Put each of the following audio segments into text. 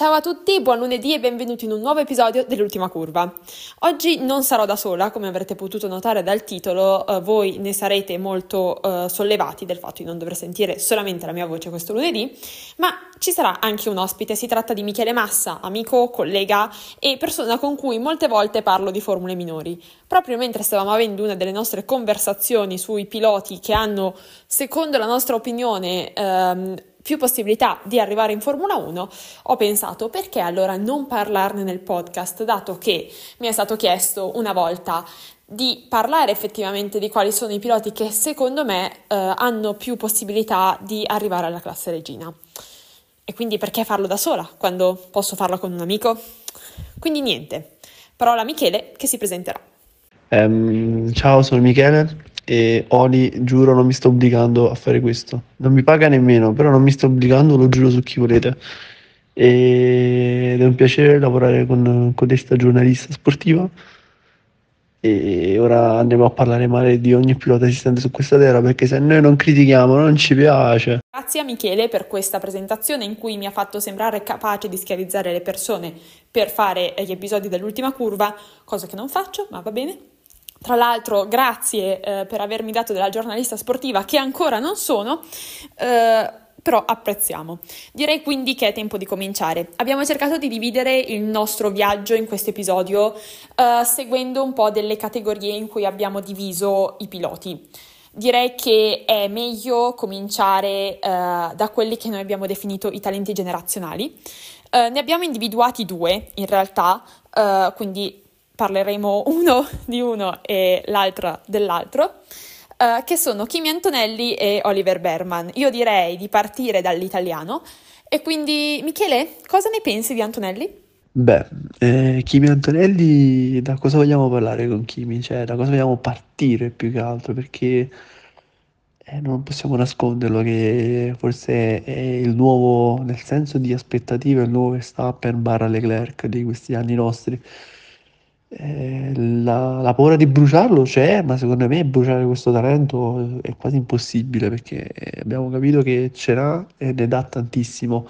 Ciao a tutti, buon lunedì e benvenuti in un nuovo episodio dell'ultima curva. Oggi non sarò da sola, come avrete potuto notare dal titolo, eh, voi ne sarete molto eh, sollevati del fatto di non dover sentire solamente la mia voce questo lunedì, ma ci sarà anche un ospite, si tratta di Michele Massa, amico, collega e persona con cui molte volte parlo di formule minori. Proprio mentre stavamo avendo una delle nostre conversazioni sui piloti che hanno, secondo la nostra opinione, ehm, più possibilità di arrivare in Formula 1, ho pensato perché allora non parlarne nel podcast, dato che mi è stato chiesto una volta di parlare effettivamente di quali sono i piloti che secondo me eh, hanno più possibilità di arrivare alla classe regina. E quindi perché farlo da sola quando posso farlo con un amico? Quindi niente, parola a Michele che si presenterà. Um, ciao, sono Michele, e Oli, giuro, non mi sto obbligando a fare questo. Non mi paga nemmeno, però non mi sto obbligando, lo giuro su chi volete. Ed è un piacere lavorare con, con questa giornalista sportiva. E ora andiamo a parlare male di ogni pilota esistente su questa terra perché se noi non critichiamo non ci piace. Grazie a Michele per questa presentazione in cui mi ha fatto sembrare capace di schiavizzare le persone per fare gli episodi dell'ultima curva, cosa che non faccio, ma va bene. Tra l'altro, grazie eh, per avermi dato della giornalista sportiva che ancora non sono. Eh, però apprezziamo. Direi quindi che è tempo di cominciare. Abbiamo cercato di dividere il nostro viaggio in questo episodio uh, seguendo un po' delle categorie in cui abbiamo diviso i piloti. Direi che è meglio cominciare uh, da quelli che noi abbiamo definito i talenti generazionali. Uh, ne abbiamo individuati due in realtà, quindi parleremo uno di uno e l'altra dell'altro, uh, che sono Kimi Antonelli e Oliver Berman. Io direi di partire dall'italiano. E quindi, Michele, cosa ne pensi di Antonelli? Beh, eh, Kimi Antonelli, da cosa vogliamo parlare con Kimi? Cioè, da cosa vogliamo partire più che altro? Perché eh, non possiamo nasconderlo che forse è il nuovo, nel senso di aspettative, il nuovo Verstappen barra Leclerc di questi anni nostri. Eh, la, la paura di bruciarlo c'è, ma secondo me bruciare questo talento è quasi impossibile perché abbiamo capito che ce n'ha e ne dà tantissimo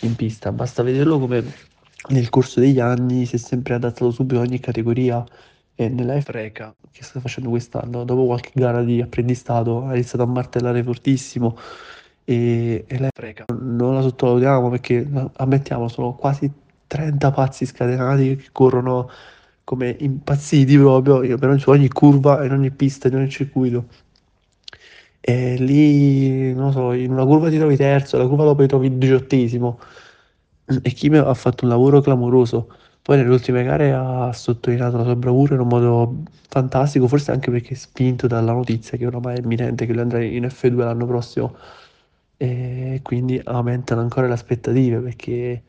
in pista. Basta vederlo come nel corso degli anni si è sempre adattato subito a ogni categoria e nella Freca. che sta facendo quest'anno, dopo qualche gara di apprendistato, ha iniziato a martellare fortissimo e, e la Freca. non la sottovalutiamo perché ammettiamo sono quasi 30 pazzi scatenati che corrono come impazziti proprio per ogni curva, in ogni pista, in ogni circuito. E lì, non so, in una curva ti trovi terzo, la curva dopo ti trovi diciottesimo. E Kim ha fatto un lavoro clamoroso. Poi nelle ultime gare ha sottolineato la sua bravura in un modo fantastico, forse anche perché spinto dalla notizia che oramai è imminente che lui andrà in F2 l'anno prossimo. E quindi aumentano ancora le aspettative perché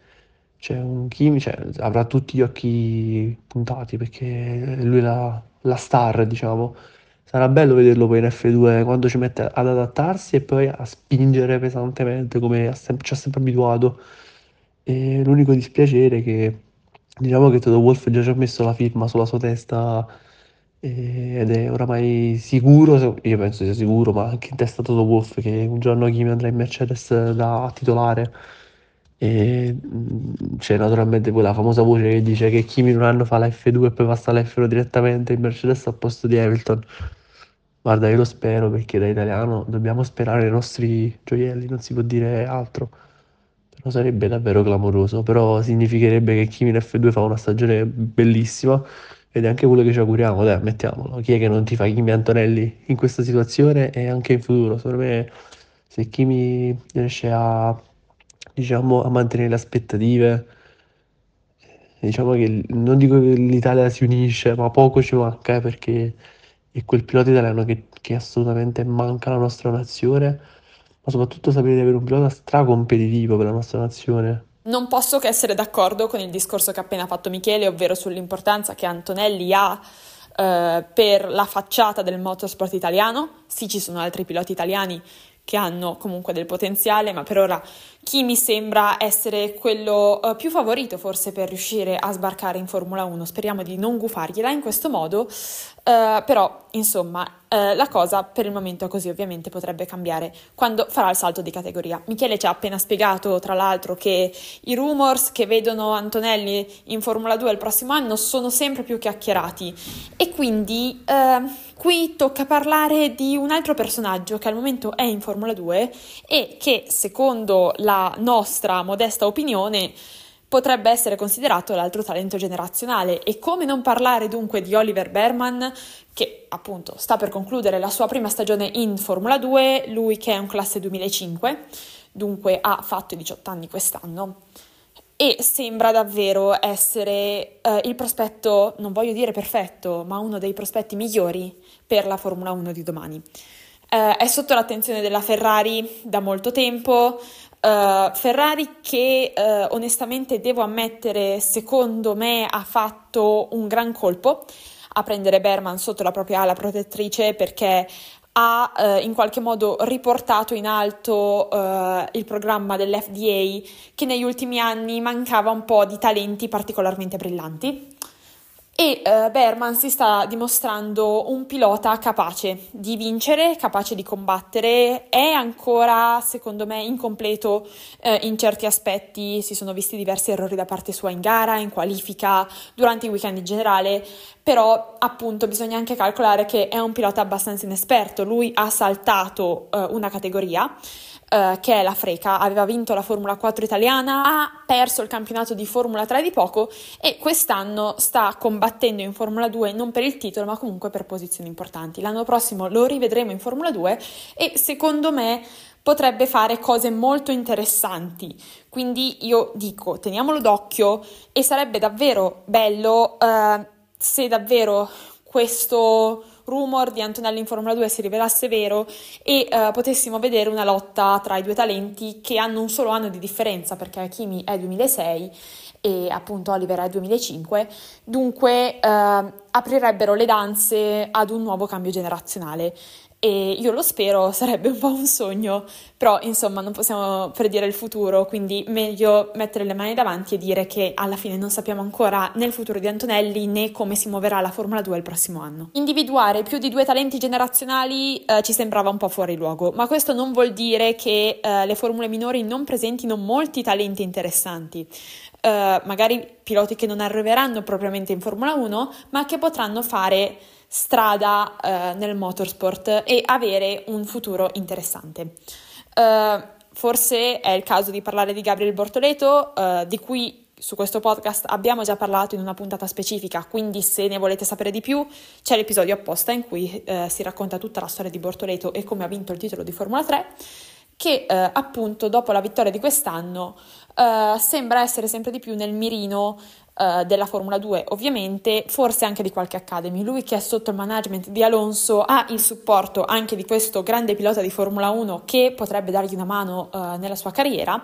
c'è un Kimi, cioè, avrà tutti gli occhi puntati perché lui è la, la star, diciamo. Sarà bello vederlo poi in F2 quando ci mette ad adattarsi e poi a spingere pesantemente come sem- ci ha sempre abituato. E l'unico dispiacere è che diciamo che Toto Wolff già ci ha messo la firma sulla sua testa ed è oramai sicuro, io penso sia sicuro, ma anche in testa Toto Wolff che un giorno Kimi andrà in Mercedes da titolare e mm, c'è naturalmente quella famosa voce che dice che Kimi in un anno fa la F2 e poi passa all'F1 direttamente in Mercedes al posto di Hamilton. Guarda, io lo spero perché da italiano dobbiamo sperare i nostri gioielli, non si può dire altro. Però sarebbe davvero clamoroso. Però significherebbe che Kimi in F2 fa una stagione bellissima ed è anche quello che ci auguriamo, dai, mettiamolo. Chi è che non ti fa Kimi Antonelli in questa situazione e anche in futuro? Secondo me se Kimi riesce a diciamo, a mantenere le aspettative. Diciamo che non dico che l'Italia si unisce, ma poco ci manca eh, perché è quel pilota italiano che, che assolutamente manca alla nostra nazione, ma soprattutto sapere di avere un pilota stracompetitivo per la nostra nazione. Non posso che essere d'accordo con il discorso che ha appena fatto Michele, ovvero sull'importanza che Antonelli ha eh, per la facciata del motorsport italiano. Sì, ci sono altri piloti italiani che hanno comunque del potenziale, ma per ora chi mi sembra essere quello uh, più favorito forse per riuscire a sbarcare in Formula 1. Speriamo di non gufargliela in questo modo, uh, però insomma uh, la cosa per il momento così, ovviamente potrebbe cambiare quando farà il salto di categoria. Michele ci ha appena spiegato tra l'altro che i rumors che vedono Antonelli in Formula 2 il prossimo anno sono sempre più chiacchierati e quindi qui tocca parlare di un altro personaggio che al momento è in Formula 2 e che secondo la nostra modesta opinione, potrebbe essere considerato l'altro talento generazionale. E come non parlare dunque di Oliver Berman, che appunto sta per concludere la sua prima stagione in Formula 2, lui che è un classe 2005, dunque ha fatto 18 anni quest'anno. E sembra davvero essere eh, il prospetto, non voglio dire perfetto, ma uno dei prospetti migliori per la Formula 1 di domani. Uh, è sotto l'attenzione della Ferrari da molto tempo, Uh, Ferrari che uh, onestamente devo ammettere secondo me ha fatto un gran colpo a prendere Berman sotto la propria ala protettrice perché ha uh, in qualche modo riportato in alto il programma dell'FDA che negli ultimi anni mancava un po' di talenti particolarmente brillanti e uh, Berman si sta dimostrando un pilota capace di vincere, capace di combattere, è ancora secondo me incompleto uh, in certi aspetti, si sono visti diversi errori da parte sua in gara, in qualifica, durante il weekend in generale, però appunto bisogna anche calcolare che è un pilota abbastanza inesperto, lui ha saltato uh, una categoria Uh, che è la Freca, aveva vinto la Formula 4 italiana, ha perso il campionato di Formula 3 di poco e quest'anno sta combattendo in Formula 2 non per il titolo ma comunque per posizioni importanti. L'anno prossimo lo rivedremo in Formula 2 e secondo me potrebbe fare cose molto interessanti. Quindi io dico, teniamolo d'occhio e sarebbe davvero bello uh, se davvero questo rumor di Antonelli in Formula 2 si rivelasse vero e uh, potessimo vedere una lotta tra i due talenti che hanno un solo anno di differenza perché Kimi è 2006 e appunto Oliver è 2005, dunque uh, aprirebbero le danze ad un nuovo cambio generazionale e io lo spero, sarebbe un po' un sogno, però insomma non possiamo predire il futuro, quindi meglio mettere le mani davanti e dire che alla fine non sappiamo ancora né il futuro di Antonelli né come si muoverà la Formula 2 il prossimo anno. Individuare più di due talenti generazionali eh, ci sembrava un po' fuori luogo, ma questo non vuol dire che eh, le formule minori non presentino molti talenti interessanti. Uh, magari piloti che non arriveranno propriamente in Formula 1, ma che potranno fare strada uh, nel motorsport e avere un futuro interessante. Uh, forse è il caso di parlare di Gabriel Bortoleto, di cui su questo podcast abbiamo già parlato in una puntata specifica, quindi se ne volete sapere di più c'è l'episodio apposta in cui si racconta tutta la storia di Bortoleto e come ha vinto il titolo di Formula 3 che eh, appunto dopo la vittoria di quest'anno eh, sembra essere sempre di più nel mirino eh, della Formula 2, ovviamente, forse anche di qualche Academy. Lui che è sotto il management di Alonso ha il supporto anche di questo grande pilota di Formula 1 che potrebbe dargli una mano eh, nella sua carriera.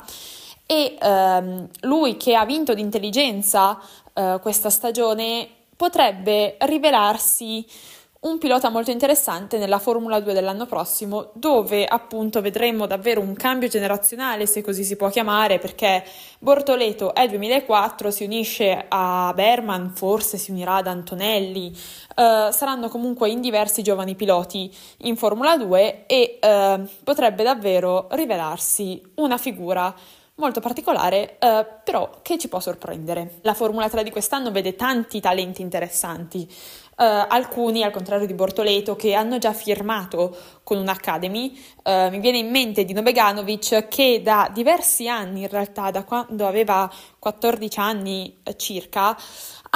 E ehm, lui che ha vinto di intelligenza eh, questa stagione potrebbe rivelarsi un pilota molto interessante nella Formula 2 dell'anno prossimo, dove appunto vedremo davvero un cambio generazionale, se così si può chiamare, perché Bortoleto è 2004, si unisce a Berman, forse si unirà ad Antonelli, eh, saranno comunque in diversi giovani piloti in Formula 2 e eh, potrebbe davvero rivelarsi una figura molto particolare, eh, però che ci può sorprendere. La Formula 3 di quest'anno vede tanti talenti interessanti. Uh, alcuni, al contrario di Bortoleto, che hanno già firmato con un'Academy. Uh, mi viene in mente Dino Beganovic che da diversi anni, in realtà da quando aveva 14 anni eh, circa,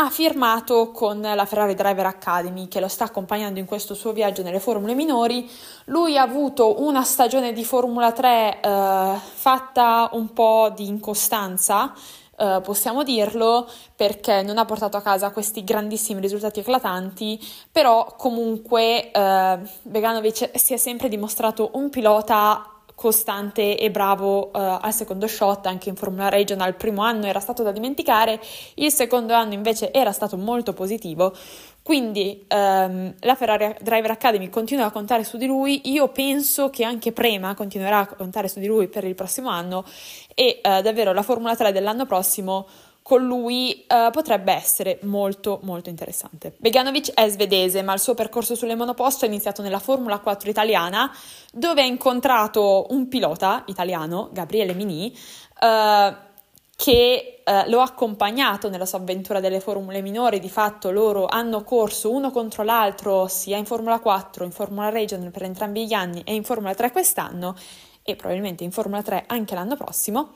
ha firmato con la Ferrari Driver Academy che lo sta accompagnando in questo suo viaggio nelle formule minori. Lui ha avuto una stagione di Formula 3 uh, fatta un po' di incostanza Uh, possiamo dirlo, perché non ha portato a casa questi grandissimi risultati eclatanti, però comunque uh, Beganovic si è sempre dimostrato un pilota costante e bravo uh, al secondo shot, anche in Formula Regional il primo anno era stato da dimenticare, il secondo anno invece era stato molto positivo, quindi um, la Ferrari Driver Academy continua a contare su di lui, io penso che anche Prema continuerà a contare su di lui per il prossimo anno e uh, davvero la Formula 3 dell'anno prossimo con lui uh, potrebbe essere molto molto interessante. Beganovic è svedese, ma il suo percorso sulle monoposto è iniziato nella Formula 4 italiana, dove ha incontrato un pilota italiano, Gabriele Mini, uh, che uh, lo ha accompagnato nella sua avventura delle formule minori. Di fatto loro hanno corso uno contro l'altro sia in Formula 4, in Formula Regional per entrambi gli anni e in Formula 3 quest'anno e probabilmente in Formula 3 anche l'anno prossimo.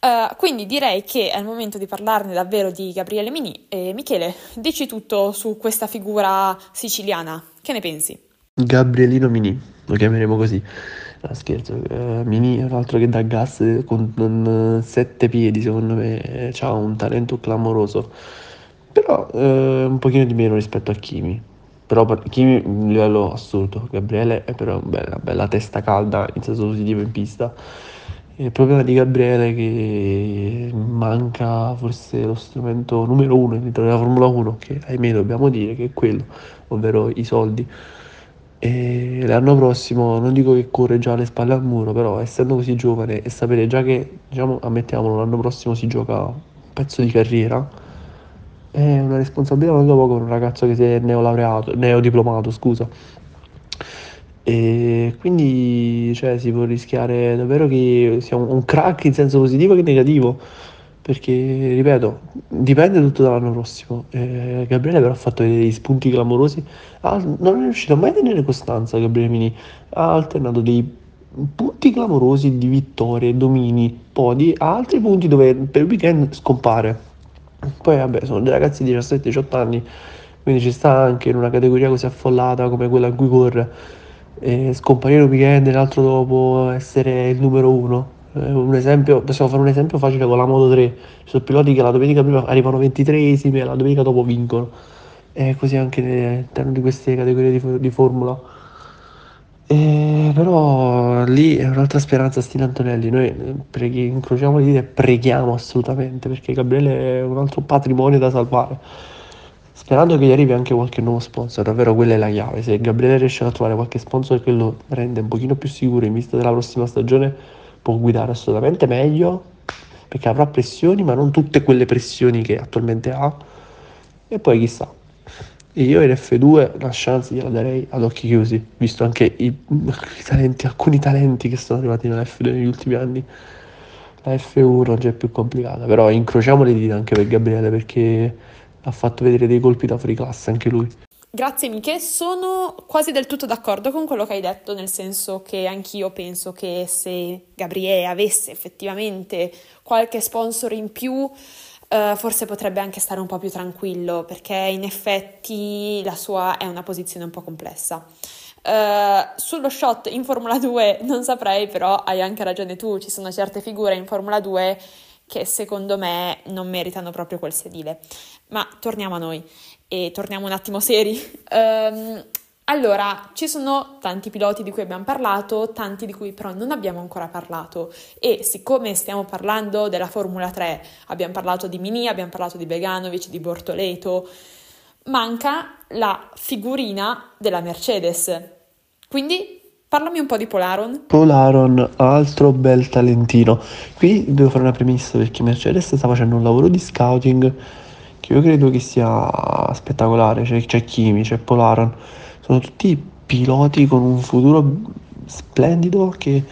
Uh, quindi direi che è il momento di parlarne davvero di Gabriele Mini. E Michele, dici tutto su questa figura siciliana, che ne pensi? Gabrielino Mini, lo chiameremo così. No, scherzo, uh, Mini è un altro che dà gas con, con sette piedi, secondo me, ha un talento clamoroso, però uh, un pochino di meno rispetto a Kimi. Però Kimi è un livello assurdo, Gabriele è però una bella testa calda in senso positivo in pista il problema di Gabriele è che manca forse lo strumento numero uno all'interno della Formula 1, che ahimè dobbiamo dire che è quello, ovvero i soldi. E l'anno prossimo non dico che corre già alle spalle al muro, però essendo così giovane e sapere già che, diciamo, ammettiamolo, l'anno prossimo si gioca un pezzo di carriera, è una responsabilità non da poco per un ragazzo che si è neolaureato, neodiplomato, scusa, e quindi cioè, si può rischiare davvero che sia un crack in senso positivo che negativo. Perché, ripeto, dipende tutto dall'anno prossimo. Eh, Gabriele però ha fatto dei spunti clamorosi. Ah, non è riuscito mai a tenere costanza Gabriele Mini. Ha alternato dei punti clamorosi di vittorie, domini, podi, a altri punti dove per il weekend scompare. Poi vabbè, sono dei ragazzi di 17-18 anni, quindi ci sta anche in una categoria così affollata come quella in cui corre e scomparire un weekend e l'altro dopo essere il numero uno. Eh, un esempio, possiamo fare un esempio facile con la Moto 3. Ci sono piloti che la domenica prima arrivano 23esimi e la domenica dopo vincono. E così anche all'interno di queste categorie di, di formula. E però lì è un'altra speranza Stine Antonelli. Noi preghi, incrociamo le dita e preghiamo assolutamente perché Gabriele è un altro patrimonio da salvare sperando che gli arrivi anche qualche nuovo sponsor, davvero quella è la chiave. Se Gabriele riesce a trovare qualche sponsor che lo rende un pochino più sicuro in vista della prossima stagione, può guidare assolutamente meglio, perché avrà pressioni, ma non tutte quelle pressioni che attualmente ha. E poi chissà. Io in F2 la chance gliela darei ad occhi chiusi, visto anche i, i talenti, alcuni talenti che sono arrivati nella F2 negli ultimi anni. La F1 già è più complicata, però incrociamo le dita anche per Gabriele perché ha fatto vedere dei colpi da fuori classe anche lui. Grazie Miche, sono quasi del tutto d'accordo con quello che hai detto, nel senso che anch'io penso che se Gabriele avesse effettivamente qualche sponsor in più, uh, forse potrebbe anche stare un po' più tranquillo, perché in effetti la sua è una posizione un po' complessa. Uh, sullo shot in Formula 2 non saprei, però hai anche ragione tu, ci sono certe figure in Formula 2 che secondo me non meritano proprio quel sedile. Ma torniamo a noi e torniamo un attimo seri. Um, allora, ci sono tanti piloti di cui abbiamo parlato, tanti di cui però non abbiamo ancora parlato e siccome stiamo parlando della Formula 3, abbiamo parlato di Mini, abbiamo parlato di Beganovic, di Bortoleto, manca la figurina della Mercedes. Quindi Parlami un po' di Polaron. Polaron, altro bel talentino. Qui devo fare una premessa perché Mercedes sta facendo un lavoro di scouting che io credo che sia spettacolare. C'è, c'è Kimi, c'è Polaron. Sono tutti piloti con un futuro splendido che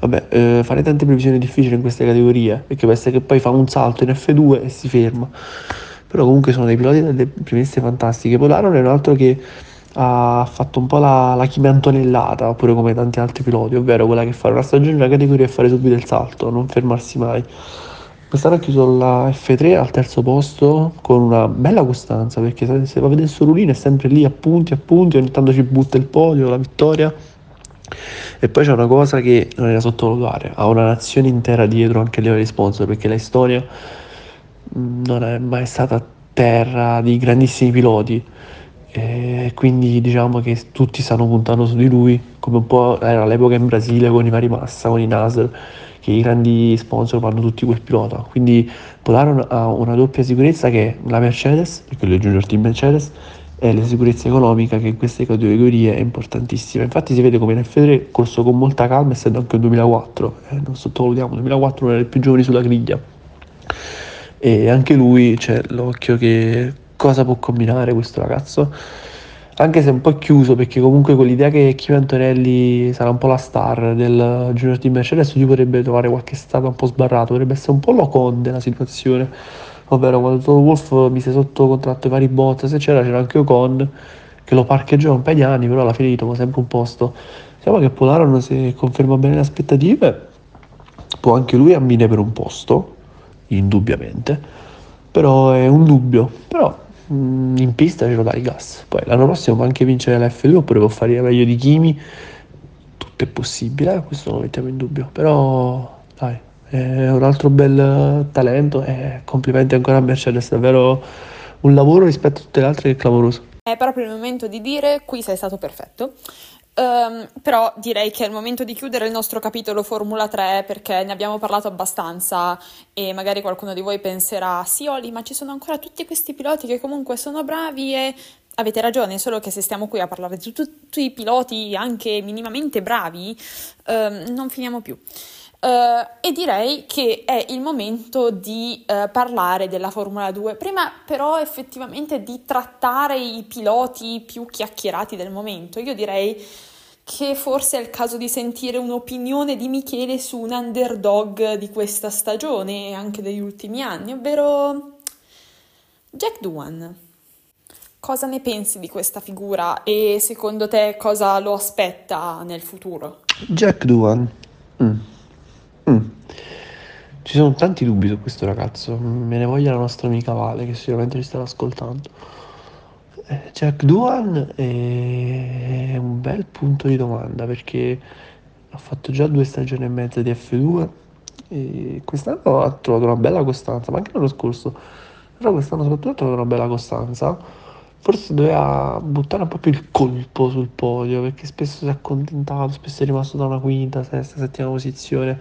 vabbè, eh, fare tante previsioni difficili in queste categorie perché essere che poi fa un salto in F2 e si ferma. Però comunque sono dei piloti delle premesse fantastiche. Polaron è un altro che ha fatto un po' la, la chimentonellata, oppure come tanti altri piloti, ovvero quella che fare una stagione in categoria e fare subito il salto, non fermarsi mai. Quest'anno ha chiuso la F3 al terzo posto con una bella costanza, perché se, va a vedere suo rulino è sempre lì a punti a punti, ogni tanto ci butta il podio, la vittoria. E poi c'è una cosa che non è da sottovalutare, ha una nazione intera dietro anche a livello di sponsor, perché la storia non è mai stata terra di grandissimi piloti e quindi diciamo che tutti stanno puntando su di lui, come un po' era all'epoca in Brasile con i vari Massa, con i Nasr, che i grandi sponsor vanno tutti quel pilota. Quindi Polaron ha una doppia sicurezza che la Mercedes, perché lui Junior Team Mercedes, e la sicurezza economica che in queste categorie è importantissima. Infatti si vede come in F3 corso con molta calma, essendo anche il 2004, eh, non sottovalutiamo, il 2004 non era il più giovane sulla griglia. E anche lui c'è l'occhio che cosa può combinare questo ragazzo. Anche se un po' chiuso, perché comunque con l'idea che Kim Antonelli sarà un po' la star del Junior Team Mercedes, lui potrebbe trovare qualche stato un po' sbarrato, potrebbe essere un po' l'Ocon della situazione, ovvero quando Toto Wolf mise sotto contratto i vari bot, se c'era, c'era anche Ocon che lo parcheggiò un paio di anni, però alla fine gli trova sempre un posto. Diciamo che Polaron, se conferma bene le aspettative, può anche lui ambire per un posto, indubbiamente, però è un dubbio. Però in pista ce lo dai gas. Poi l'anno prossimo può anche vincere l'F2 oppure può fare meglio di Kimi. Tutto è possibile, eh? questo non lo mettiamo in dubbio. Però dai, è un altro bel talento e complimenti ancora a Mercedes, davvero un lavoro rispetto a tutte le altre che è clamoroso. È proprio il momento di dire qui sei stato perfetto. Um, però direi che è il momento di chiudere il nostro capitolo Formula 3 perché ne abbiamo parlato abbastanza e magari qualcuno di voi penserà sì Oli ma ci sono ancora tutti questi piloti che comunque sono bravi e avete ragione, solo che se stiamo qui a parlare di tutti i piloti anche minimamente bravi um, non finiamo più. Uh, e direi che è il momento di uh, parlare della Formula 2. Prima però effettivamente di trattare i piloti più chiacchierati del momento. Io direi che forse è il caso di sentire un'opinione di Michele su un underdog di questa stagione e anche degli ultimi anni, ovvero Jack Duan. Cosa ne pensi di questa figura e secondo te cosa lo aspetta nel futuro? Jack Duan. Mm. Mm. Ci sono tanti dubbi su questo ragazzo, me ne voglia la nostra amica Vale che sicuramente ci starà ascoltando. Eh, Jack Duan è un bel punto di domanda perché ha fatto già due stagioni e mezza di F2 e quest'anno ha trovato una bella costanza, ma anche l'anno scorso, però quest'anno soprattutto ha trovato una bella costanza. Forse doveva buttare un po' più il colpo sul podio perché spesso si è accontentato, spesso è rimasto da una quinta, sesta, settima posizione.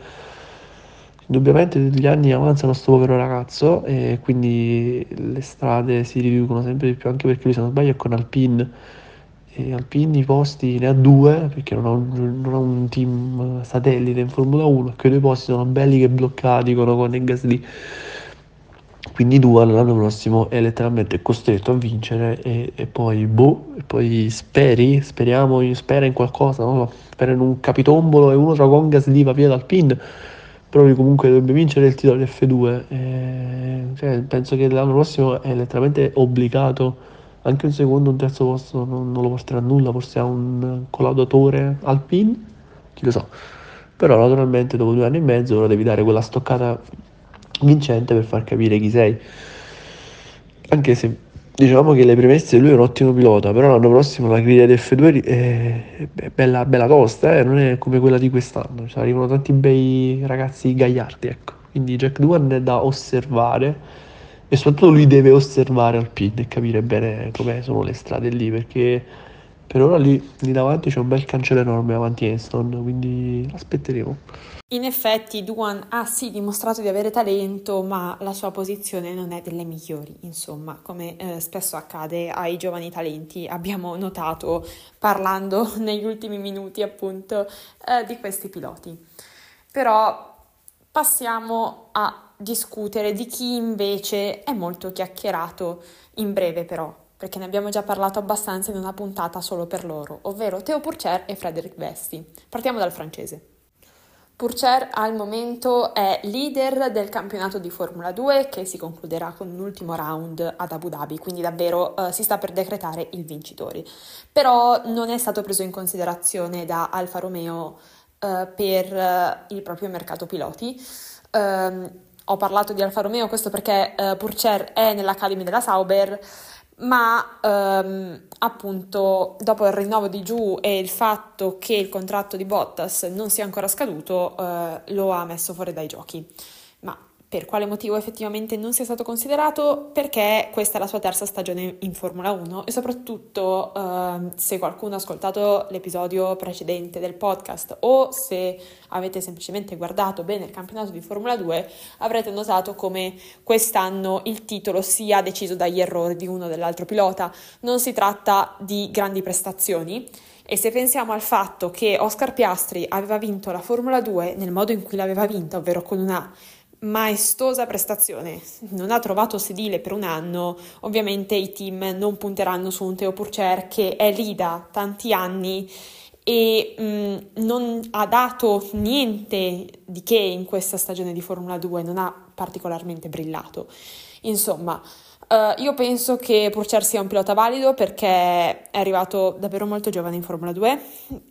Indubbiamente gli anni avanzano sto povero ragazzo e quindi le strade si riducono sempre di più, anche perché lui se non sbaglio è con Alpine. E Alpine i posti ne ha due perché non ha un, non ha un team satellite in Formula 1 e quei due posti sono belli che bloccati con Ocon Gasly quindi Dual l'anno prossimo è letteralmente costretto a vincere e, e poi boh, e poi speri, speriamo, spera in qualcosa, no? spera in un capitombolo e uno tra Ocon Gasly va via dal pin però comunque dovrebbe vincere il titolo F2 e, cioè, penso che l'anno prossimo è letteralmente obbligato anche un secondo un terzo posto non, non lo porterà a nulla forse ha un collaudatore Alpine chi lo sa però naturalmente dopo due anni e mezzo ora devi dare quella stoccata vincente per far capire chi sei anche se diciamo che le premesse lui è un ottimo pilota, però l'anno prossimo la griglia di F2 è, bella, bella tosta, eh? non è come quella di quest'anno, cioè, arrivano tanti bei ragazzi gagliardi, ecco. Quindi Jack Duan è da osservare e soprattutto lui deve osservare Alpine e capire bene come sono le strade lì, perché per ora lì, lì davanti c'è un bel cancello enorme avanti Enston, quindi aspetteremo. In effetti Duan ha sì dimostrato di avere talento, ma la sua posizione non è delle migliori, insomma, come eh, spesso accade ai giovani talenti, abbiamo notato parlando negli ultimi minuti appunto eh, di questi piloti. Però passiamo a discutere di chi invece è molto chiacchierato, in breve però, perché ne abbiamo già parlato abbastanza in una puntata solo per loro, ovvero Theo Pourchaire e Frederic Vesti. Partiamo dal francese. Purcher al momento è leader del campionato di Formula 2 che si concluderà con un ultimo round ad Abu Dhabi, quindi davvero uh, si sta per decretare il vincitore. Però non è stato preso in considerazione da Alfa Romeo uh, per uh, il proprio mercato piloti. Ehm, ho parlato di Alfa Romeo, questo perché Purcher è nell'Academy della Sauber ma ehm, appunto dopo il rinnovo di Giù e il fatto che il contratto di Bottas non sia ancora scaduto, eh, lo ha messo fuori dai giochi. Per quale motivo effettivamente non sia stato considerato? Perché questa è la sua terza stagione in Formula 1 e soprattutto eh, se qualcuno ha ascoltato l'episodio precedente del podcast o se avete semplicemente guardato bene il campionato di Formula 2 avrete notato come quest'anno il titolo sia deciso dagli errori di uno o dell'altro pilota. Non si tratta di grandi prestazioni. E se pensiamo al fatto che Oscar Piastri aveva vinto la Formula 2 nel modo in cui l'aveva vinta, ovvero con una maestosa prestazione, non ha trovato sedile per un anno, ovviamente i team non punteranno su un Teo Purcer che è lì da tanti anni e mh, mm, non ha dato niente di che in questa stagione di Formula 2, non ha particolarmente brillato. Insomma, Uh, io penso che Purcer sia un pilota valido perché è arrivato davvero molto giovane in Formula 2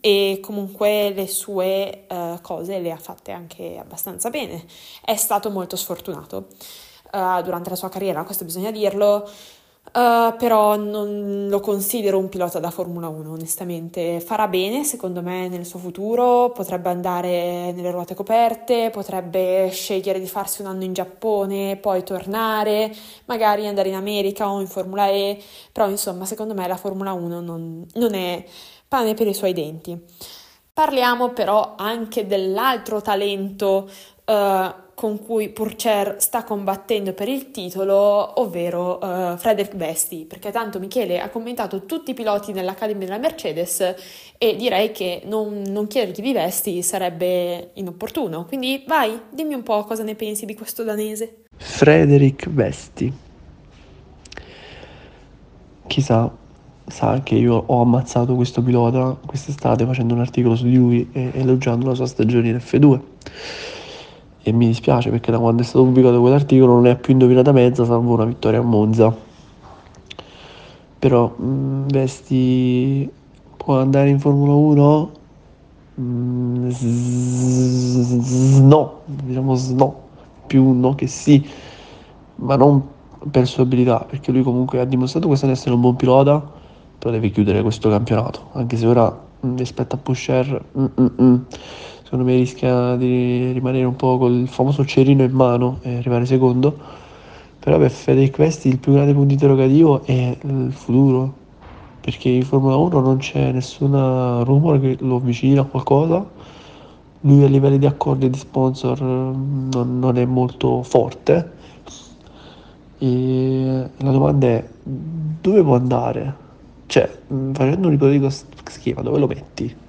e comunque le sue uh, cose le ha fatte anche abbastanza bene. È stato molto sfortunato uh, durante la sua carriera, questo bisogna dirlo. Uh, però non lo considero un pilota da Formula 1, onestamente. Farà bene, secondo me, nel suo futuro, potrebbe andare nelle ruote coperte, potrebbe scegliere di farsi un anno in Giappone, poi tornare, magari andare in America o in Formula E, però insomma, secondo me la Formula 1 non, non è pane per i suoi denti. Parliamo però anche dell'altro talento uh, con cui Purcher sta combattendo per il titolo, ovvero uh, Frederick Besti, perché tanto Michele ha commentato tutti i piloti nell'Academy della Mercedes e direi che non, non chiedergli di Besti sarebbe inopportuno. Quindi vai, dimmi un po' cosa ne pensi di questo danese. Frederick Besti. Chissà, sa che io ho ammazzato questo pilota quest'estate facendo un articolo su di lui e elogiando la sua stagione in F2 e mi dispiace perché da quando è stato pubblicato quell'articolo non è più indovinata mezza salvo una vittoria a Monza. Però mh, mm, Vesti può andare in Formula 1 mm, no diciamo no più no che sì ma non per sua abilità perché lui comunque ha dimostrato quest'anno di essere un buon pilota però deve chiudere questo campionato anche se ora mm, rispetto a Pusher mm, mm secondo me rischia di rimanere un po' col famoso cerino in mano e arrivare secondo. Però per Federic Vesti il più grande punto interrogativo è il futuro, perché in Formula 1 non c'è nessuna rumore che lo avvicina a qualcosa. Lui a livello di accordi e di sponsor non, non è molto forte. E la domanda è dove può andare? Cioè, facendo un ipotetico schema, dove lo metti?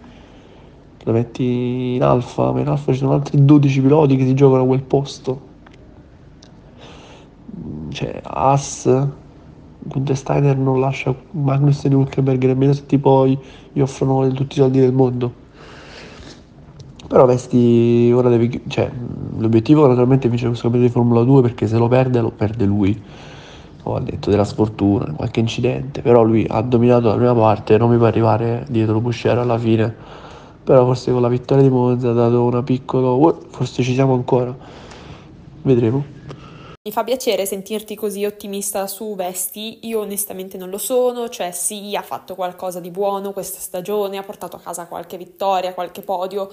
Lo metti in alfa, ma in alfa ci sono altri 12 piloti che si giocano a quel posto. Cioè, As, Gunther Steiner non lascia Magnus e Hulkenberg nemmeno se tipo gli offrono tutti i soldi del mondo. Però Vesti ora deve. Cioè, l'obiettivo naturalmente è vincere questo campionato di Formula 2 perché se lo perde lo perde lui. Ho detto della sfortuna, qualche incidente. Però lui ha dominato la prima parte, non mi può arrivare dietro Busciera alla fine però forse con la vittoria di Monza ha dato una piccola forse ci siamo ancora. Vedremo. Mi fa piacere sentirti così ottimista su Vesti, io onestamente non lo sono, cioè sì, ha fatto qualcosa di buono questa stagione, ha portato a casa qualche vittoria, qualche podio,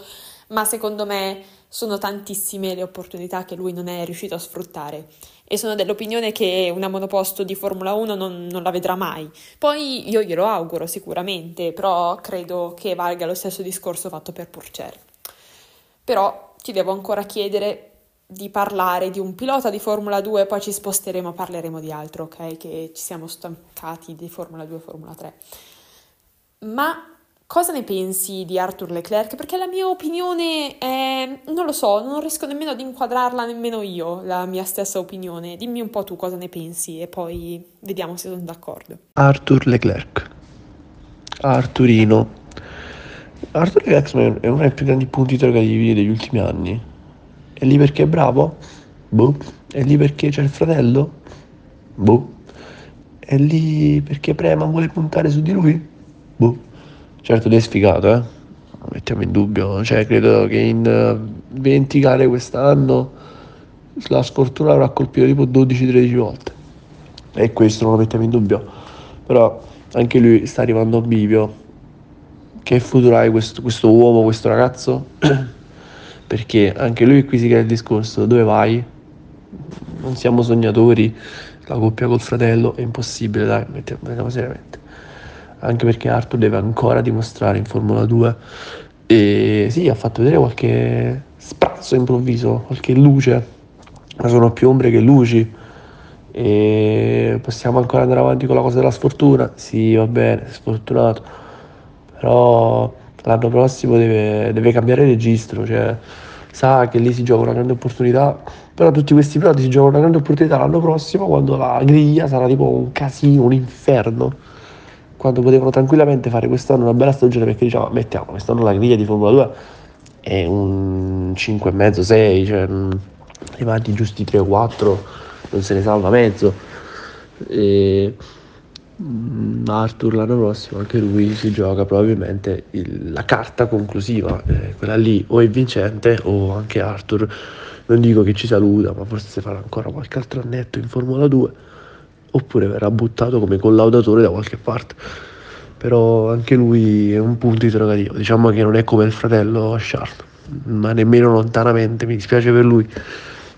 ma secondo me sono tantissime le opportunità che lui non è riuscito a sfruttare e sono dell'opinione che una monoposto di Formula 1 non, non, la vedrà mai. Poi io glielo auguro sicuramente, però credo che valga lo stesso discorso fatto per Purcer. Però ti devo ancora chiedere di parlare di un pilota di Formula 2, poi ci sposteremo, parleremo di altro, ok? Che ci siamo stancati di Formula 2 e Formula 3. Ma Cosa ne pensi di Arthur Leclerc? Perché la mia opinione è... non lo so, non riesco nemmeno ad inquadrarla nemmeno io, la mia stessa opinione. Dimmi un po' tu cosa ne pensi e poi vediamo se sono d'accordo. Arthur Leclerc. Arturino. Arthur Leclerc è uno dei più grandi punti interrogativi degli ultimi anni. È lì perché è bravo? Boh. È lì perché c'è il fratello? Boh. È lì perché Prema vuole puntare su di lui? Boh. Certo, lui è sfigato, eh? mettiamo in dubbio. Cioè, credo che in 20 eh, gare quest'anno la sfortuna avrà colpito tipo 12-13 volte. E questo non lo mettiamo in dubbio. Però anche lui sta arrivando a bivio. Che futuro hai questo, questo uomo, questo ragazzo? Perché anche lui qui si crea il discorso, dove vai? non siamo sognatori, la coppia col fratello è impossibile, dai, mettiamo seriamente. Anche perché Arthur deve ancora dimostrare in Formula 2 e sì, ha fatto vedere qualche sprazzo improvviso, qualche luce, ma sono più ombre che luci. E possiamo ancora andare avanti con la cosa della sfortuna? Sì, va bene, sfortunato. Però l'anno prossimo deve, deve cambiare registro, cioè sa che lì si gioca una grande opportunità, però tutti questi piloti si giocano una grande opportunità l'anno prossimo quando la griglia sarà tipo un casino, un inferno, quando potevano tranquillamente fare quest'anno una bella stagione perché diciamo mettiamo quest'anno la griglia di Formula 2 è un 5,5, 6, cioè arrivati giusti 3 o 4 non se ne salva mezzo. E Mm, Arthur l'anno prossimo anche lui si gioca probabilmente il, la carta conclusiva, eh, quella lì o è vincente o anche Arthur, non dico che ci saluta, ma forse farà ancora qualche altro annetto in Formula 2 oppure verrà buttato come collaudatore da qualche parte. Però anche lui è un punto interrogativo, diciamo che non è come il fratello Charles, ma nemmeno lontanamente, mi dispiace per lui.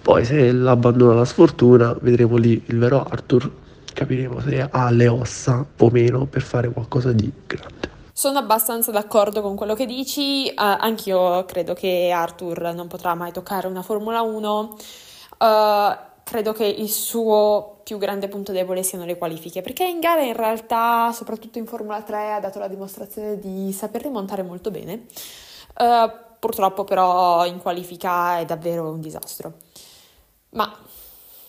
Poi se l'abbandona la sfortuna, vedremo lì il vero Arthur capiremo se ha le ossa o meno per fare qualcosa di grande. Sono abbastanza d'accordo con quello che dici, uh, anch'io credo che Arthur non potrà mai toccare una Formula 1. Uh, eh, credo che il suo più grande punto debole siano le qualifiche, perché in gara in realtà, soprattutto in Formula 3, ha dato la dimostrazione di saper rimontare molto bene. Uh, purtroppo però in qualifica è davvero un disastro. Ma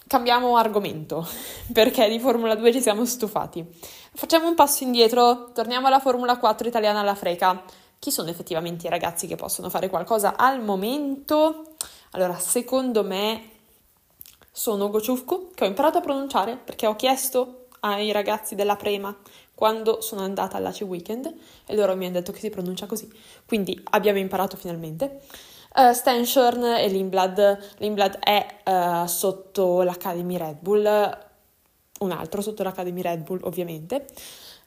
cambiamo argomento, perché di Formula 2 ci siamo stufati. Facciamo un passo indietro, torniamo alla Formula 4 italiana alla Freca. Chi sono effettivamente i ragazzi che possono fare qualcosa al momento? Allora, secondo me sono Gociufku, che ho imparato a pronunciare perché ho chiesto ai ragazzi della Prema quando sono andata all'ACI Weekend e loro mi hanno detto che si pronuncia così. Quindi abbiamo imparato finalmente. Uh, Stanshorn e Limblad. Limblad è uh, sotto l'Academy Red Bull, un altro sotto l'Academy Red Bull ovviamente,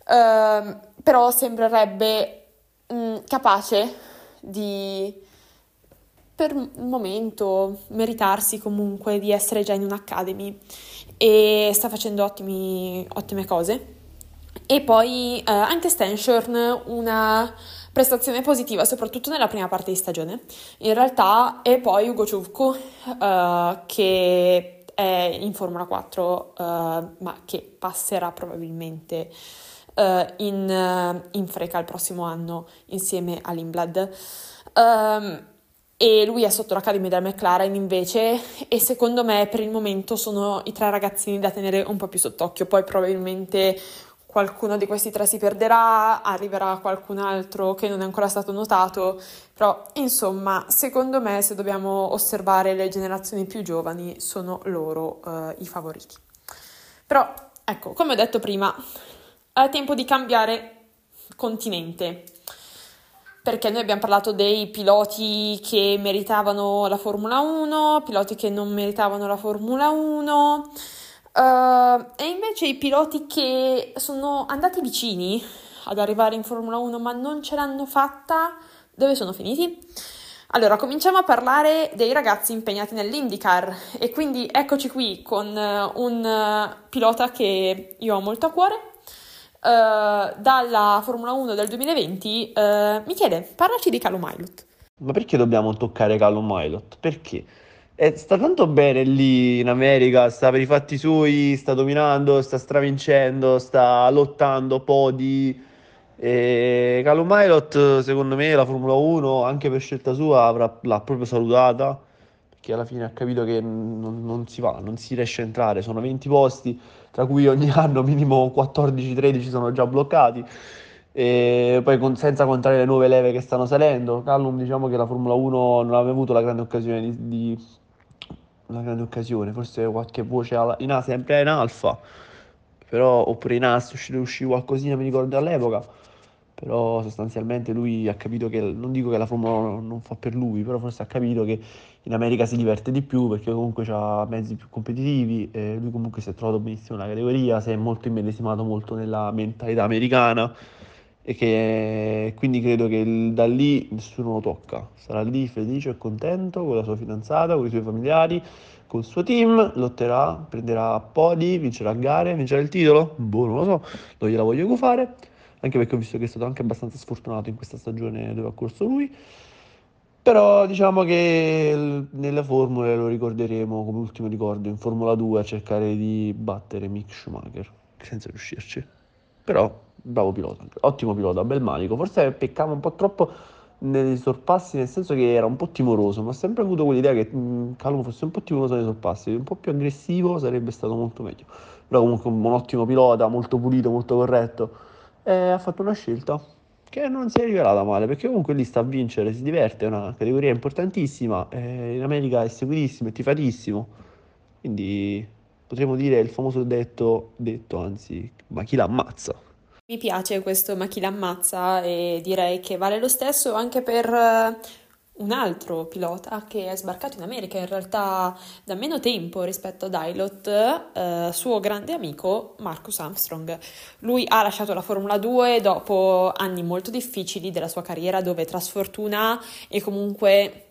uh, però sembrerebbe mh, capace di per il momento meritarsi comunque di essere già in un'Academy e sta facendo ottimi, ottime cose. E poi anche Stanshorn una prestazione positiva, soprattutto nella prima parte di stagione. In realtà è poi Ugo Ciuvcu uh, che è in Formula 4, uh, eh, ma che passerà probabilmente uh, in, in, Freca il prossimo anno insieme a Limblad. Um, e lui è sotto l'Academy della McLaren invece e secondo me per il momento sono i tre ragazzini da tenere un po' più sott'occhio, poi probabilmente qualcuno di questi tre si perderà, arriverà qualcun altro che non è ancora stato notato, però insomma, secondo me se dobbiamo osservare le generazioni più giovani sono loro eh, i favoriti. Però ecco, come ho detto prima, è tempo di cambiare continente. Perché noi abbiamo parlato dei piloti che meritavano la Formula 1, piloti che non meritavano la Formula 1, Uh, e invece i piloti che sono andati vicini ad arrivare in Formula 1 ma non ce l'hanno fatta, dove sono finiti? Allora, cominciamo a parlare dei ragazzi impegnati nell'IndyCar e quindi eccoci qui con uh, un uh, pilota che io ho molto a cuore. Uh, dalla Formula 1 del 2020, Michele, parlaci di Callum Milot. Ma perché dobbiamo toccare Callum Milot? Perché? E sta tanto bene lì in America, sta per i fatti suoi, sta dominando, sta stravincendo, sta lottando podi. E Callum Milot, secondo me, la Formula 1, anche per scelta sua, avrà, l'ha proprio salutata, perché alla fine ha capito che non, non si va, non si riesce a entrare. Sono 20 posti, tra cui ogni anno minimo 14-13 sono già bloccati. E poi con, senza contare le nuove leve che stanno salendo, Callum diciamo che la Formula 1 non aveva avuto la grande occasione di, di una grande occasione, forse qualche voce in A, sempre in alfa, però, oppure in A uscì qualcosina, mi ricordo all'epoca, però sostanzialmente lui ha capito che, non dico che la Formula 1 non fa per lui, però forse ha capito che in America si diverte di più perché comunque ha mezzi più competitivi, e lui comunque si è trovato benissimo nella categoria, si è molto immedesimato molto nella mentalità americana e che quindi credo che da lì nessuno lo tocca, sarà lì felice e contento con la sua fidanzata, con i suoi familiari, col suo team, lotterà, prenderà podi, vincerà gare, vincerà il titolo? Boh, non lo so, non gliela voglio gufare, anche perché ho visto che è stato anche abbastanza sfortunato in questa stagione dove ha corso lui. Però diciamo che nelle formule lo ricorderemo come ultimo ricordo in Formula 2 a cercare di battere Mick Schumacher, senza riuscirci. Però bravo pilota, ottimo pilota, bel manico. Forse peccava un po' troppo nei sorpassi, nel senso che era un po' timoroso, ma ho sempre avuto quell'idea che mh, Calum fosse un po' timoroso nei sorpassi, un po' più aggressivo sarebbe stato molto meglio. Però comunque un ottimo pilota, molto pulito, molto corretto, e ha fatto una scelta che non si è rivelata male, perché comunque lì sta a vincere, si diverte, è una categoria importantissima, in America è seguitissimo, è tifatissimo, quindi potremmo dire il famoso detto, detto anzi, ma chi l'ammazza? Mi piace questo ma chi l'ammazza e direi che vale lo stesso anche per eh, un altro pilota che è sbarcato in America in realtà da meno tempo rispetto ad Ilot, eh, suo grande amico Marcus Armstrong. Lui ha lasciato la Formula 2 dopo anni molto difficili della sua carriera dove tra sfortuna e comunque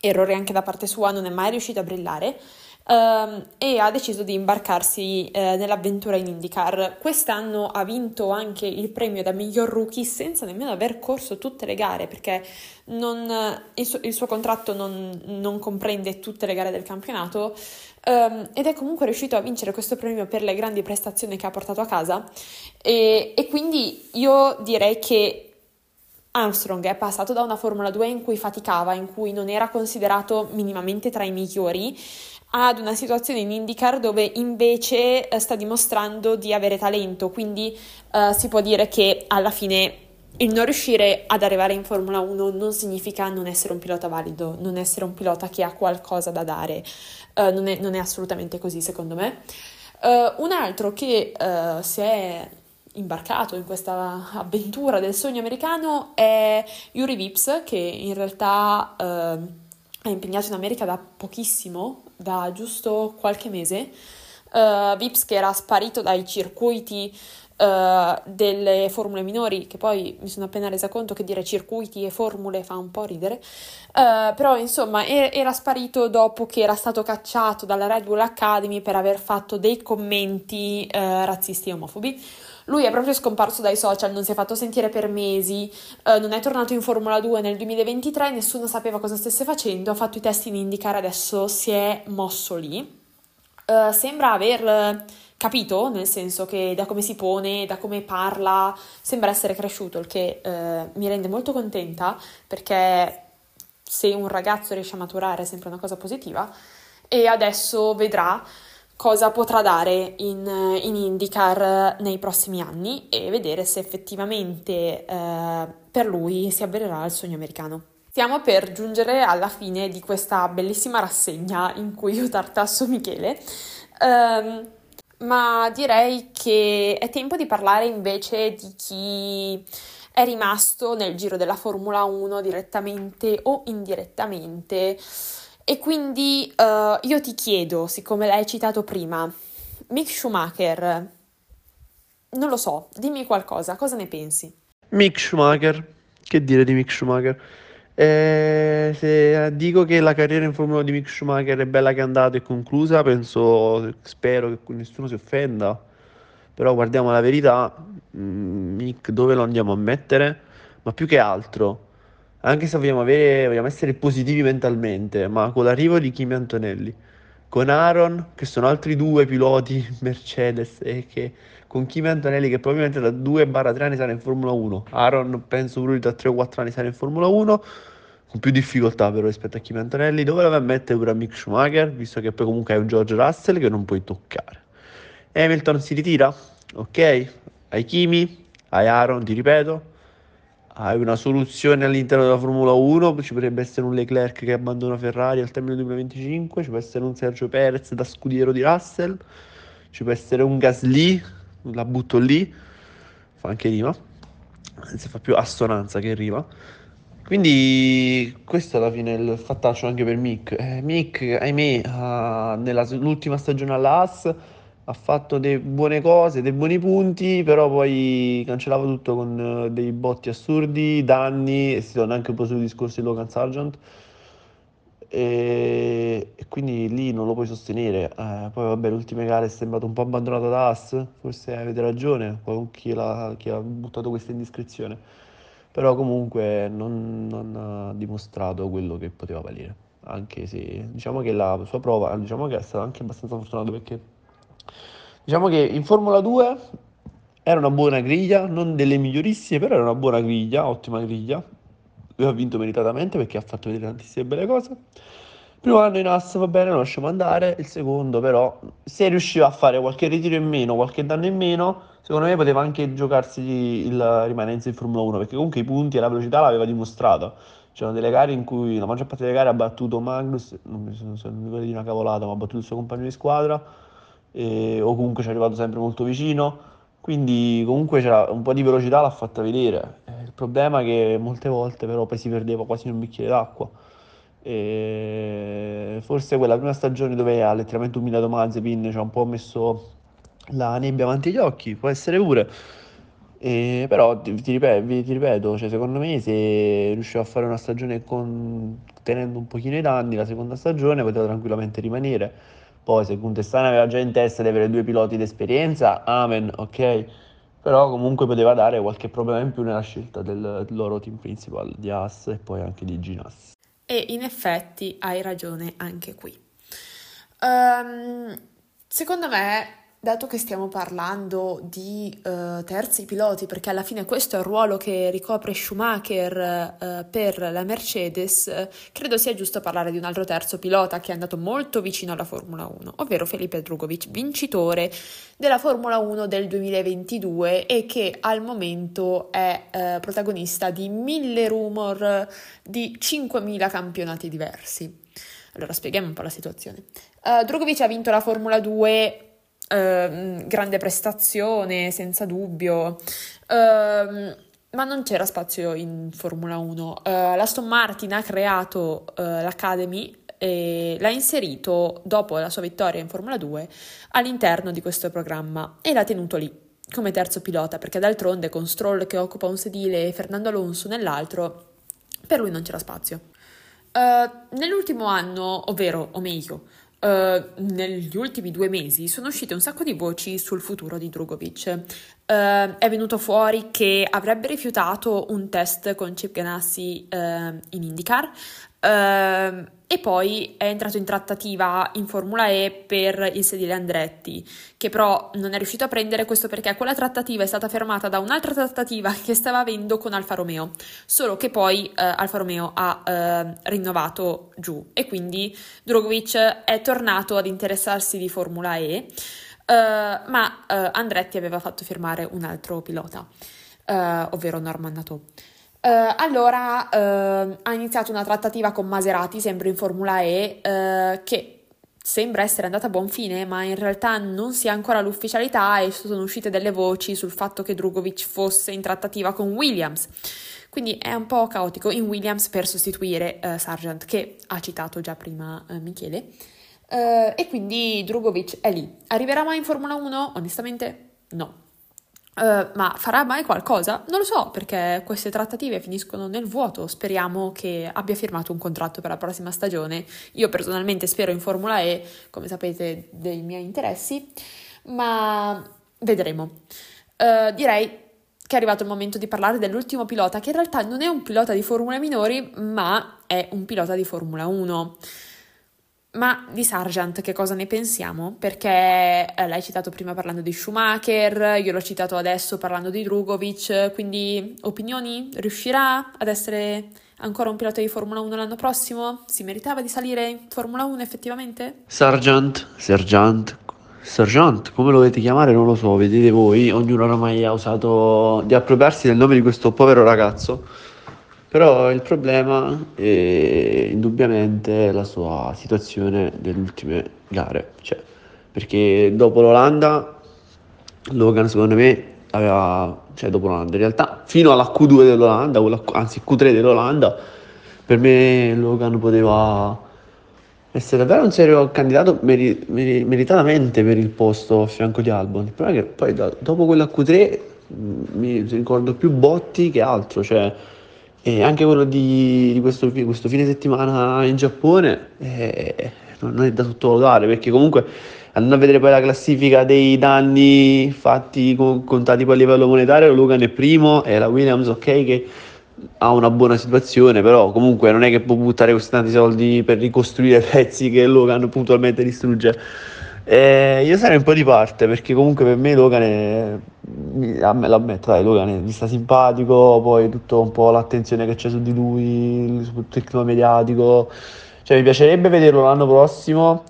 errori anche da parte sua non è mai riuscito a brillare. Um, e ha deciso di imbarcarsi eh, nell'avventura in IndyCar. Quest'anno ha vinto anche il premio da miglior rookie senza nemmeno aver corso tutte le gare perché non, il, suo, il, suo, contratto non, non, comprende tutte le gare del campionato um, ed è comunque riuscito a vincere questo premio per le grandi prestazioni che ha portato a casa e, e quindi io direi che Armstrong è passato da una Formula 2 in cui faticava, in cui non era considerato minimamente tra i migliori, ad una situazione in IndyCar dove invece eh, sta dimostrando di avere talento, quindi eh, si può dire che alla fine il non riuscire ad arrivare in Formula 1 non significa non essere un pilota valido, non essere un pilota che ha qualcosa da dare, uh, non, è, non, è, assolutamente così secondo me. Uh, un altro che uh, si è imbarcato in questa avventura del sogno americano è Yuri Vips che in realtà è impegnato in America da pochissimo, da giusto qualche mese. Uh, Vips che era sparito dai circuiti uh, delle formule minori, che poi mi sono appena resa conto che dire circuiti e formule fa un po' ridere, uh, però insomma era sparito dopo che era stato cacciato dalla Red Bull Academy per aver fatto dei commenti razzisti e omofobi. Lui è proprio scomparso dai social, non si è fatto sentire per mesi, eh, non è tornato in Formula 2 nel 2023, nessuno sapeva cosa stesse facendo, ha fatto i test in IndyCar, adesso si è mosso lì. Eh, sembra aver capito, nel senso che da come si pone, da come parla, sembra essere cresciuto, il che eh, mi rende molto contenta perché se un ragazzo riesce a maturare è sempre una cosa positiva e adesso vedrà cosa potrà dare in, in IndyCar nei prossimi anni e vedere se effettivamente eh, per lui si avvererà il sogno americano. Stiamo per giungere alla fine di questa bellissima rassegna in cui io tartasso Michele, um, ma direi che è tempo di parlare invece di chi è rimasto nel giro della Formula 1 direttamente o indirettamente e quindi uh, io ti chiedo, siccome l'hai citato prima, Mick Schumacher, non lo so, dimmi qualcosa, cosa ne pensi? Mick Schumacher, che dire di Mick Schumacher? Eh, se dico che la carriera in Formula di Mick Schumacher è bella che è andata e conclusa, penso, spero che nessuno si offenda, però guardiamo la verità, mm, Mick dove lo andiamo a mettere? Ma più che altro anche se vogliamo, avere, vogliamo essere positivi mentalmente, ma con l'arrivo di Kimi Antonelli, con Aaron, che sono altri due piloti Mercedes, e che con Kimi Antonelli, che probabilmente da 2-3 anni sarà in Formula 1, Aaron penso pure da 3 4 anni sarà in Formula 1, con più difficoltà però rispetto a Kimi Antonelli, dove la vai a mettere pure a Mick Schumacher, visto che poi comunque hai un George Russell che non puoi toccare. Hamilton si ritira, ok, hai Kimi, hai Aaron, ti ripeto, hai una soluzione all'interno della Formula 1, ci potrebbe essere un Leclerc che abbandona Ferrari al termine del 2025, ci può essere un Sergio Perez da scudiero di Russell, ci può essere un Gasly, la butto lì, fa anche rima, anzi fa più assonanza che rima. Quindi questo alla fine è il fattaccio anche per Mick. Eh, Mick, ahimè, uh, nell'ultima stagione all'AS ha fatto delle buone cose, dei buoni punti, però poi cancellava tutto con eh, dei botti assurdi, danni, e si torna anche un po' sul discorso di Logan Sargent. e, e quindi lì non lo puoi sostenere. Eh, poi vabbè, le ultime gare è sembrato un po' abbandonato da As, forse avete ragione, con chi, chi ha buttato questa indiscrezione, però comunque non, non ha dimostrato quello che poteva valere, anche se diciamo che la sua prova, diciamo che è stato anche abbastanza fortunato perché diciamo che in Formula 2 era una buona griglia, non delle migliorissime, però era una buona griglia, ottima griglia. Lui ha vinto meritatamente perché ha fatto vedere tantissime belle cose. Primo anno in AS va bene, lo lasciamo andare. Il secondo, però, se riusciva a fare qualche ritiro in meno, qualche danno in meno, secondo me poteva anche giocarsi il rimanenza in Formula 1 perché comunque i punti e la velocità l'aveva dimostrato. C'erano delle gare in cui la maggior parte delle gare ha battuto Magnus, non mi sono non mi di una cavolata, ma ha battuto il suo compagno di squadra, e, o comunque ci è arrivato sempre molto vicino quindi comunque un po' di velocità l'ha fatta vedere. Eh, il problema è che molte volte però poi si perdeva quasi in un bicchiere d'acqua. E forse quella prima stagione dove ha letteralmente umiliato Mazepin ci ha un po' messo la nebbia avanti agli occhi, può essere pure. E, però ti, ti, ripeto, ti ripeto cioè, secondo me se riusciva a fare una stagione con, tenendo un pochino i danni, la seconda stagione poteva tranquillamente rimanere poi se Contestana aveva già in testa di avere due piloti d'esperienza, amen, ok. Però comunque poteva dare qualche problema in più nella scelta del loro team principal di Haas e poi anche di Ginas. E in effetti hai ragione anche qui. Um, secondo me dato che stiamo parlando di uh, terzi piloti, perché alla fine questo è il ruolo che ricopre Schumacher uh, per la Mercedes, uh, credo sia giusto parlare di un altro terzo pilota che è andato molto vicino alla Formula 1, ovvero Felipe Drugovic, vincitore della Formula 1 del 2022 e che al momento è protagonista di mille rumor di 5.000 campionati diversi. Allora spieghiamo un po' la situazione. Drugovic ha vinto la Formula 2 Ehm, grande prestazione, senza dubbio. Uh, ma non c'era spazio in Formula 1. Uh, L'Aston Martin ha creato uh, l'Academy e l'ha inserito dopo la sua vittoria in Formula 2 all'interno di questo programma e l'ha tenuto lì come terzo pilota perché d'altronde con Stroll che occupa un sedile e Fernando Alonso nell'altro per lui non c'era spazio. Uh, nell'ultimo anno, ovvero, o meglio, Uh, negli ultimi due mesi sono uscite un sacco di voci sul futuro di Drugovic. Uh, è venuto fuori che avrebbe rifiutato un test con Chip Ganassi uh, in IndyCar, Uh, e poi è entrato in trattativa in Formula E per il sedile Andretti, che però non è riuscito a prendere questo perché quella trattativa è stata fermata da un'altra trattativa che stava avendo con Alfa Romeo, solo che poi uh, Alfa Romeo ha uh, rinnovato giù e quindi Drogovic è tornato ad interessarsi di Formula E, ma Andretti aveva fatto firmare un altro pilota, ovvero Norman Nato. Uh, allora uh, ha iniziato una trattativa con Maserati, sempre in Formula E, uh, che sembra essere andata a buon fine, ma in realtà non si ha ancora l'ufficialità e sono uscite delle voci sul fatto che Drugovic fosse in trattativa con Williams. Quindi è un po' caotico in Williams per sostituire Sargent, che ha citato già prima Michele. e quindi Drugovic è lì. Arriverà mai in Formula 1? Onestamente no. Uh, ma farà mai qualcosa? Non lo so perché queste trattative finiscono nel vuoto. Speriamo che abbia firmato un contratto per la prossima stagione. Io personalmente spero in Formula E, come sapete, dei miei interessi, ma vedremo. Uh, direi che è arrivato il momento di parlare dell'ultimo pilota, che in realtà non è un pilota di Formula minori, ma è un pilota di Formula 1. Ma di Sargent che cosa ne pensiamo? Perché eh, l'hai citato prima parlando di Schumacher, io l'ho citato adesso parlando di Drugovic, quindi opinioni? Riuscirà ad essere ancora un pilota di Formula 1 l'anno prossimo? Si meritava di salire in Formula 1 effettivamente? Sargent, Sergeant, Sergeant, come lo volete chiamare non lo so, vedete voi, ognuno oramai ha usato di appropriarsi del nome di questo povero ragazzo però il problema è indubbiamente la sua situazione nelle ultime gare, cioè, perché dopo l'Olanda Logan secondo me aveva, cioè dopo l'Olanda in realtà fino alla Q2 dell'Olanda, anzi Q3 dell'Olanda, per me Logan poteva essere davvero un serio candidato meri, meri, meritatamente per il posto a fianco di Albon. Il problema è che poi da, dopo quella Q3 mi ricordo più botti che altro, cioè E anche quello di, di questo, questo, fine settimana in Giappone eh, non è da sottovalutare perché comunque andando a vedere poi la classifica dei danni fatti contati poi a livello monetario Logan è primo e la Williams ok che ha una buona situazione però comunque non è che può buttare questi tanti soldi per ricostruire pezzi che Logan puntualmente distrugge eh, io sarei un po' di parte perché comunque per me Logan è, lo ammetto, dai, Logan è, mi sta simpatico, poi tutto un po' l'attenzione che c'è su di lui, soprattutto il clima mediatico, cioè mi piacerebbe vederlo l'anno prossimo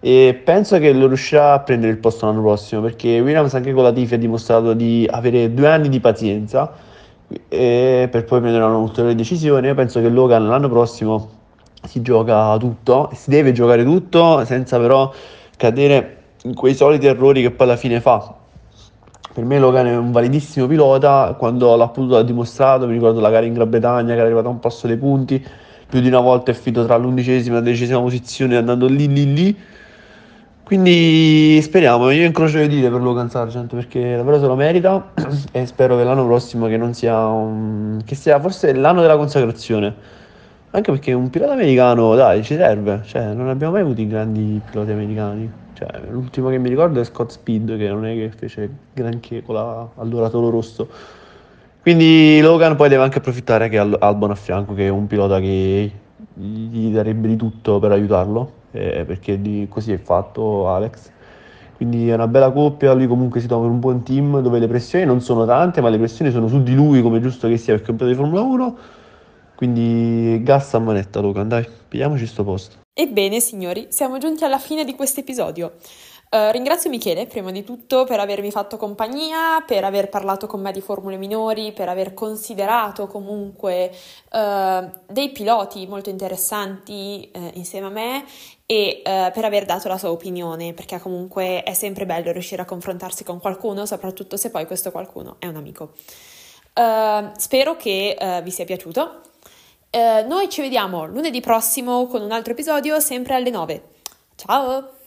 e penso che lo riuscirà a prendere il posto l'anno prossimo perché Williams anche con la Tifi ha dimostrato di avere due anni di pazienza per poi prendere una ulteriore decisione. Io penso che Logan l'anno prossimo si gioca tutto, si deve giocare tutto senza però cadere in quei soliti errori che poi alla fine fa. Per me Logan è un validissimo pilota, quando l'ha potuto ha dimostrato, mi ricordo la gara in Gran Bretagna che è arrivata a un passo dei punti, più di una volta è finito tra l'undicesima e la dodicesima posizione andando lì lì lì. Quindi speriamo, io incrocio le dita per Logan Sargent perché davvero se lo merita e spero che l'anno prossimo che non sia un... che sia forse l'anno della consacrazione anche perché un pilota americano, dai, ci serve. Cioè, non abbiamo mai avuto i grandi piloti americani. Cioè, l'ultimo che mi ricordo è Scott Speed, che non è che fece granché con la, allora Toro Rosso. Quindi Logan poi deve anche approfittare che ha Albon a fianco, che è un pilota che gli darebbe di tutto per aiutarlo, eh, perché di, così è fatto Alex. Quindi è una bella coppia, lui comunque si trova in un buon team dove le pressioni non sono tante, ma le pressioni sono su di lui, come giusto che sia è un pilota di Formula 1 quindi gas a manetta, Logan, dai, pigliamoci sto posto. Ebbene, signori, siamo giunti alla fine di questo episodio. Uh, ringrazio Michele, prima di tutto, per avermi fatto compagnia, per aver parlato con me di formule minori, per aver considerato comunque uh, dei piloti molto interessanti uh, insieme a me e per aver dato la sua opinione, perché comunque è sempre bello riuscire a confrontarsi con qualcuno, soprattutto se poi questo qualcuno è un amico. spero che vi sia piaciuto. Eh, noi ci vediamo lunedì prossimo con un altro episodio, sempre alle 9. Ciao!